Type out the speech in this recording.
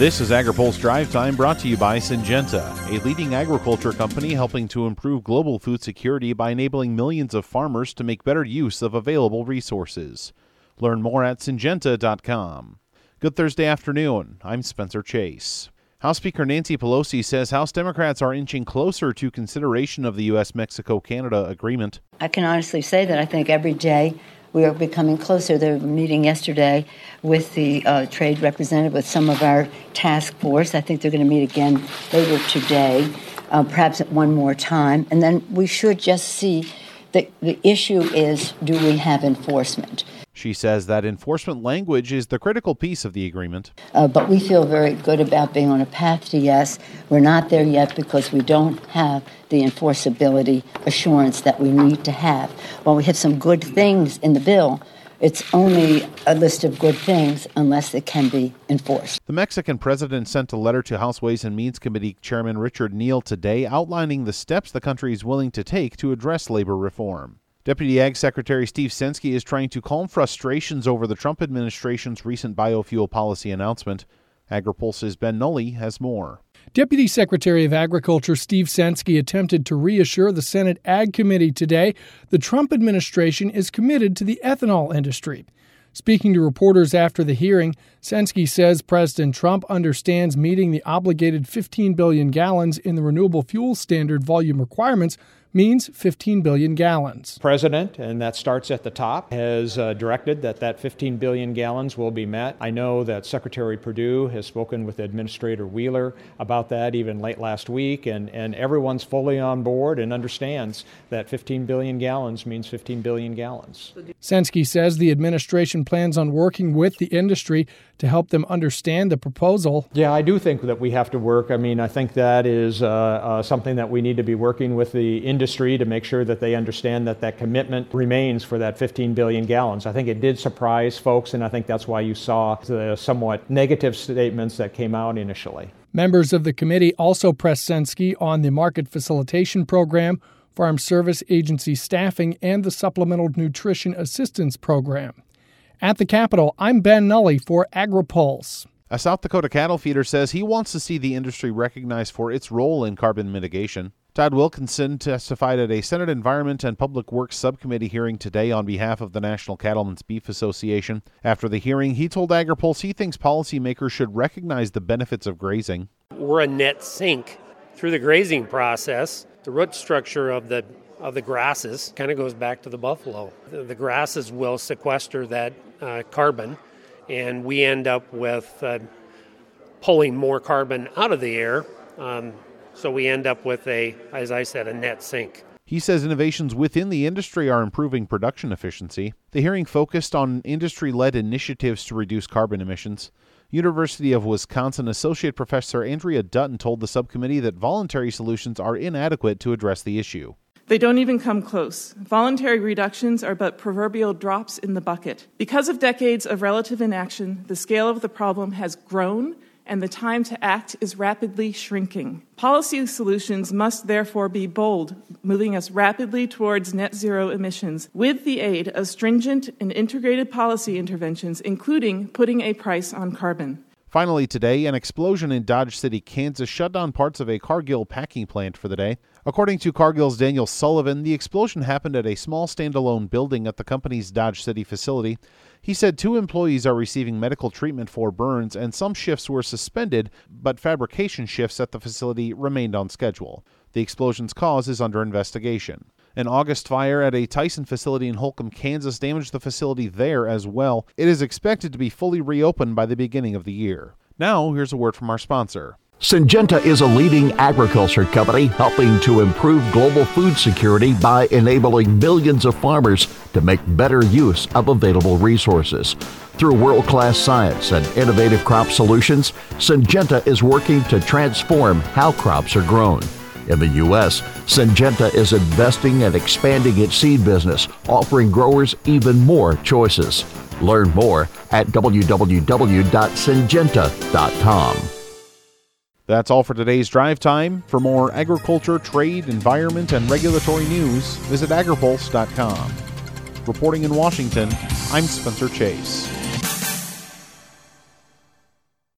This is AgriPulse Drive Time brought to you by Syngenta, a leading agriculture company helping to improve global food security by enabling millions of farmers to make better use of available resources. Learn more at syngenta.com. Good Thursday afternoon. I'm Spencer Chase. House Speaker Nancy Pelosi says House Democrats are inching closer to consideration of the U.S. Mexico Canada agreement. I can honestly say that I think every day we are becoming closer. They were meeting yesterday with the uh, trade representative, with some of our task force. I think they're going to meet again later today, uh, perhaps at one more time. And then we should just see that the issue is do we have enforcement? She says that enforcement language is the critical piece of the agreement. Uh, but we feel very good about being on a path to yes. We're not there yet because we don't have the enforceability assurance that we need to have. While we have some good things in the bill, it's only a list of good things unless it can be enforced. The Mexican president sent a letter to House Ways and Means Committee Chairman Richard Neal today outlining the steps the country is willing to take to address labor reform. Deputy Ag Secretary Steve Censky is trying to calm frustrations over the Trump administration's recent biofuel policy announcement. AgriPulse's Ben Nuelle has more. Deputy Secretary of Agriculture Steve Censky attempted to reassure the Senate Ag Committee today the Trump administration is committed to the ethanol industry. Speaking to reporters after the hearing, Censky says President Trump understands meeting the obligated 15 billion gallons in the renewable fuel standard volume requirements means 15 billion gallons. President, and that starts at the top, has uh, directed that that 15 billion gallons will be met. I know that Secretary Perdue has spoken with Administrator Wheeler about that even late last week, and, and everyone's fully on board and understands that 15 billion gallons means 15 billion gallons. Censky says the administration plans on working with the industry to help them understand the proposal. Yeah, I do think that we have to work. I mean, I think that is uh, uh, something that we need to be working with the industry to make sure that they understand that that commitment remains for that 15 billion gallons. I think it did surprise folks, and I think that's why you saw the somewhat negative statements that came out initially. Members of the committee also pressed Censky on the market facilitation program, Farm Service Agency staffing, and the Supplemental Nutrition Assistance Program. At the Capitol, I'm Ben Nuelle for AgriPulse. A South Dakota cattle feeder says he wants to see the industry recognized for its role in carbon mitigation. Todd Wilkinson testified at a Senate Environment and Public Works Subcommittee hearing today on behalf of the National Cattlemen's Beef Association. After the hearing, he told AgriPulse he thinks policymakers should recognize the benefits of grazing. We're a net sink through the grazing process. The root structure of the of the grasses kind of goes back to the buffalo. The, the grasses will sequester that uh, carbon, and we end up with uh, pulling more carbon out of the air. Um, so we end up with a, as I said, a net sink. He says innovations within the industry are improving production efficiency. The hearing focused on industry led initiatives to reduce carbon emissions. University of Wisconsin Associate Professor Andrea Dutton told the subcommittee that voluntary solutions are inadequate to address the issue. They don't even come close. Voluntary reductions are but proverbial drops in the bucket. Because of decades of relative inaction, the scale of the problem has grown and the time to act is rapidly shrinking. Policy solutions must therefore be bold, moving us rapidly towards net zero emissions with the aid of stringent and integrated policy interventions, including putting a price on carbon. Finally, today, an explosion in Dodge City, Kansas shut down parts of a Cargill packing plant for the day. According to Cargill's Daniel Sullivan, the explosion happened at a small standalone building at the company's Dodge City facility. He said two employees are receiving medical treatment for burns and some shifts were suspended, but fabrication shifts at the facility remained on schedule. The explosion's cause is under investigation. An August fire at a Tyson facility in Holcomb, Kansas damaged the facility there as well. It is expected to be fully reopened by the beginning of the year. Now, here's a word from our sponsor. Syngenta is a leading agriculture company helping to improve global food security by enabling millions of farmers to make better use of available resources. Through world class science and innovative crop solutions, Syngenta is working to transform how crops are grown. In the U.S., Syngenta is investing and expanding its seed business, offering growers even more choices. Learn more at www.syngenta.com. That's all for today's drive time. For more agriculture, trade, environment, and regulatory news, visit agripulse.com. Reporting in Washington, I'm Spencer Chase.